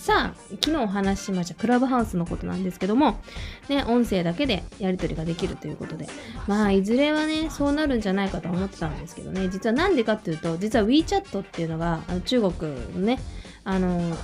さあ、昨日お話ししましたクラブハウスのことなんですけども、ね、音声だけでやり取りができるということで、まあ、いずれはね、そうなるんじゃないかと思ってたんですけどね、実はなんでかっていうと、実は WeChat っていうのが、あの中国のね、あの、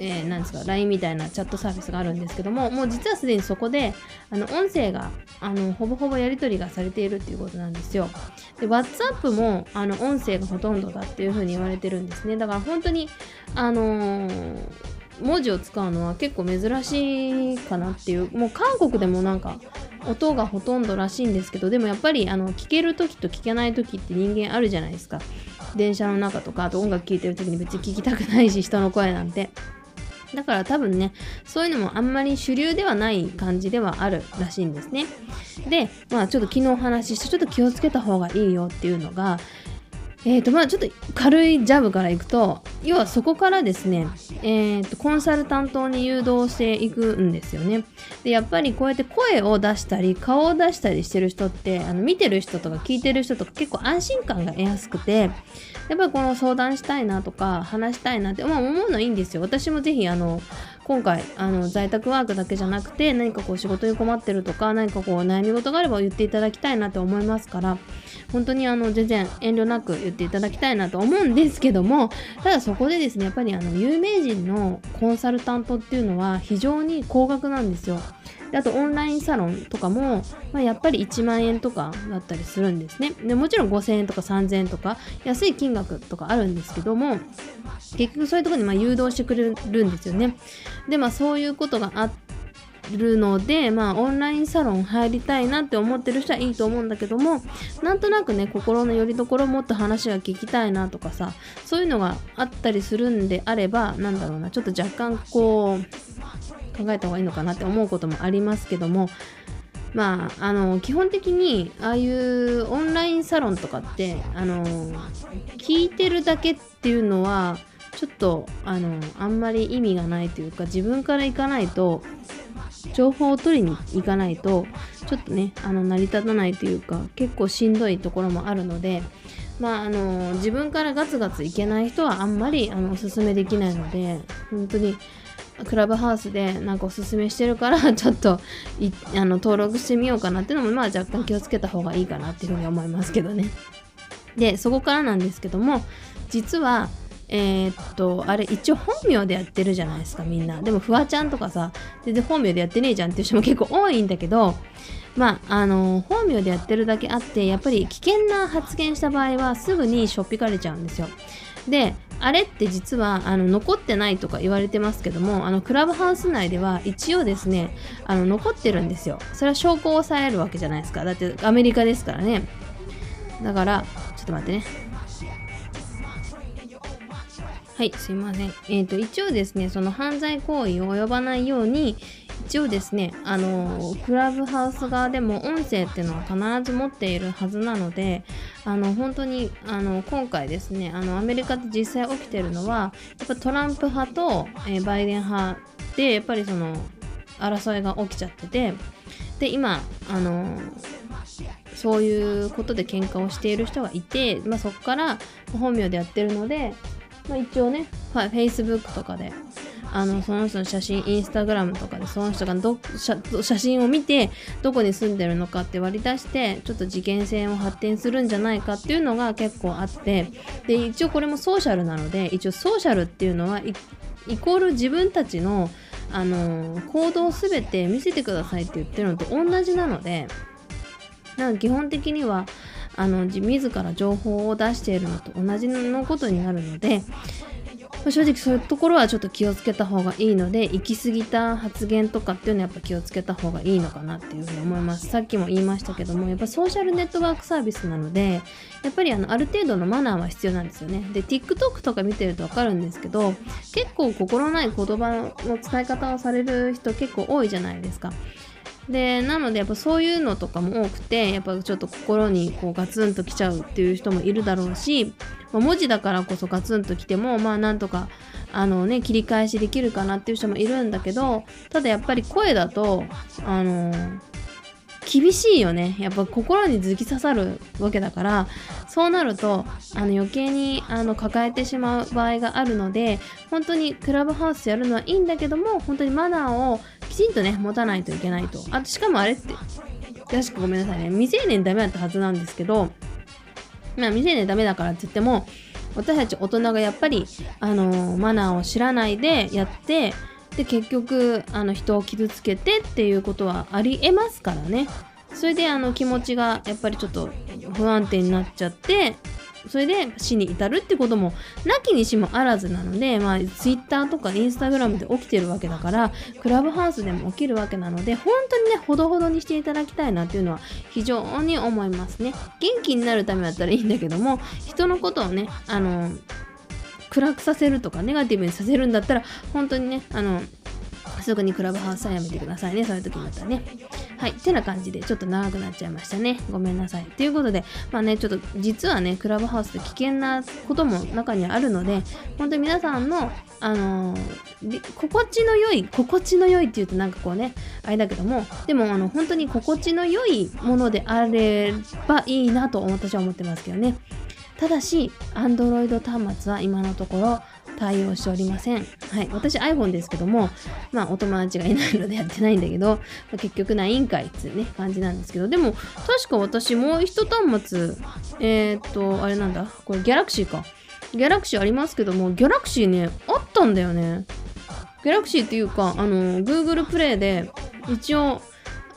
えーなんですか LINE みたいなチャットサービスがあるんですけどももう実はすでにそこであの音声があのほぼほぼやり取りがされているっていうことなんですよ。で WhatsApp もあの音声がほとんどだっていうふうに言われてるんですね。だから本当にあのー文字を使うのは結構珍しいかなっていうもう韓国でもなんか音がほとんどらしいんですけどでもやっぱりあの聞ける時と聞けない時って人間あるじゃないですか電車の中とかあと音楽聴いてる時に別に聞きたくないし人の声なんてだから多分ね、そういうのもあんまり主流ではない感じではあるらしいんですね。で、まあちょっと昨日お話しして、ちょっと気をつけた方がいいよっていうのが、えーとまあ、ちょっと軽いジャブからいくと要はそこからですね、えー、とコンサルタントに誘導していくんですよね。でやっぱりこうやって声を出したり顔を出したりしてる人ってあの見てる人とか聞いてる人とか結構安心感が得やすくてやっぱりこの相談したいなとか話したいなって、まあ、思うのいいんですよ。私もぜひあの今回あの在宅ワークだけじゃなくて何かこう仕事に困ってるとか何かこう悩み事があれば言っていただきたいなと思いますから本当にあの全然遠慮なく言っていただきたいなと思うんですけどもただそこでですねやっぱりあの有名人のコンサルタントっていうのは非常に高額なんですよ。であとオンラインサロンとかも、まあ、やっぱり1万円とかだったりするんですね。でもちろん5000円とか3000円とか安い金額とかあるんですけども結局そういうところにま誘導してくれるんですよね。でまあそういうことがあるのでまあオンラインサロン入りたいなって思ってる人はいいと思うんだけどもなんとなくね心の拠り所もっと話が聞きたいなとかさそういうのがあったりするんであればなんだろうなちょっと若干こう考えた方がいいのかなって思うこともありますけどもまあ、あの基本的にああいうオンラインサロンとかってあの聞いてるだけっていうのはちょっとあのあんまり意味がないというか自分から行かないと情報を取りに行かないとちょっとねあの成り立たないというか結構しんどいところもあるのでまああの自分からガツガツ行けない人はあんまりあのおすすめできないので本当にクラブハウスでなんかおすすめしてるからちょっとあの登録してみようかなっていうのもまあ若干気をつけた方がいいかなっていうふうに思いますけどね。でそこからなんですけども実はえーっとあれ一応本名でやってるじゃないですかみんな。でもフワちゃんとかさ全然本名でやってねえじゃんっていう人も結構多いんだけどまああの本名でやってるだけあってやっぱり危険な発言した場合はすぐにしょっぴかれちゃうんですよ。であれって実はあの残ってないとか言われてますけどもあのクラブハウス内では一応ですねあの残ってるんですよ。それは証拠を抑えるわけじゃないですか。だってアメリカですからね。だからちょっと待ってね。はい、すいません。えっ、と、一応ですね、その犯罪行為を及ばないように、一応ですね、あの、クラブハウス側でも音声っていうのは必ず持っているはずなので、あの、本当に、あの、今回ですね、あの、アメリカで実際起きてるのは、やっぱトランプ派と、えーバイデン派で、やっぱりその、争いが起きちゃってて、で、今、あの、そういうことで喧嘩をしている人がいて、まあ、そこから本名でやってるので、まあ、一応ね、はい、Facebook とかであのその人の写真インスタグラムとかでその人がど写写真を見てどこに住んでるのかって割り出してちょっと事件性を発展するんじゃないかっていうのが結構あって。で一応これもソーシャルなので一応ソーシャルっていうのはイコール自分たちのあの行動すべて見せてくださいって言ってるのと同じなのでなんか基本的にはあの自自ら情報を出しているのと同じのことになるので、ま正直そういうところはちょっと気をつけた方がいいので行き過ぎた発言とかっていうのはやっぱ気をつけた方がいいのかなっていうふうに思います。さっきも言いましたけどもやっぱソーシャルネットワークサービスなのでやっぱりあのある程度のマナーは必要なんですよね。で TikTok とか見てると分かるんですけど結構心ない言葉の使い方をされる人結構多いじゃないですか。でなのでやっぱそういうのとかも多くてやっぱちょっと心にこうガツンときちゃうっていう人もいるだろうし、まあ文字だからこそガツンときてもまあなんとかあのね切り返しできるかなっていう人もいるんだけどただやっぱり声だとあの厳しいよね。やっぱ心に突き刺さるわけだからそうなるとあの余計にあの抱えてしまう場合があるので本当にクラブハウスやるのはいいんだけども本当にマナーをちんとね持たないといけないと。あとしかもあれって確かごめんなさいね。未成年ダメだったはずなんですけどまあ未成年ダメだからって言っても私たち大人がやっぱりあのマナーを知らないでやってで結局あの人を傷つけてっていうことはありえますからね。それであの気持ちがやっぱりちょっと不安定になっちゃってそれで死に至るってこともなきにしもあらずなので、まあ、Twitter とか Instagram で起きてるわけだからクラブハウスでも起きるわけなので本当にねほどほどにしていただきたいなっていうのは非常に思いますね。元気になるためだったらいいんだけども人のことをねあの暗くさせるとかネガティブにさせるんだったら本当にねあのすぐにクラブハウスはやめてくださいね。そういう時になったらね。はいてな感じでちょっと長くなっちゃいましたね。ごめんなさい。ということでまあねちょっと実はねクラブハウスで危険なことも中にあるので本当に皆さんのあのー心地の良い心地の良いっていうとなんかこうねあれだけどもでもあの本当に心地の良いものであればいいなと私は思ってますけどね。ただし Android 端末は今のところ対応しておりません。はい。私 iPhone ですけども、まあお友達がいないのでやってないんだけど、まあ結局ないんかいっていうね、感じなんですけど、でも確か私もう一端末、えー、っと、あれなんだ、これ Galaxy か。Galaxy ありますけども、Galaxy ね、あったんだよね。Galaxy っていうか、あの、Google プレイで一応、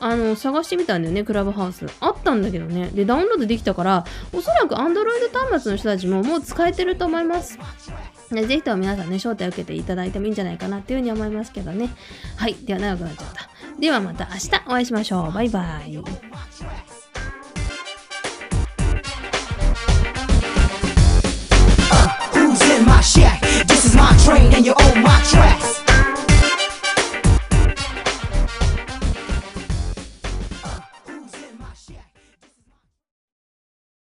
あの、探してみたんだよね、クラブハウス。あったんだけどね。で、ダウンロードできたから、おそらく Android 端末の人たちももう使えてると思います。ぜひとも皆さんね、招待を受けていただいてもいいんじゃないかなっていうふうに思いますけどね。はい。では長くなっちゃった。ではまた明日お会いしましょう。バイバイ。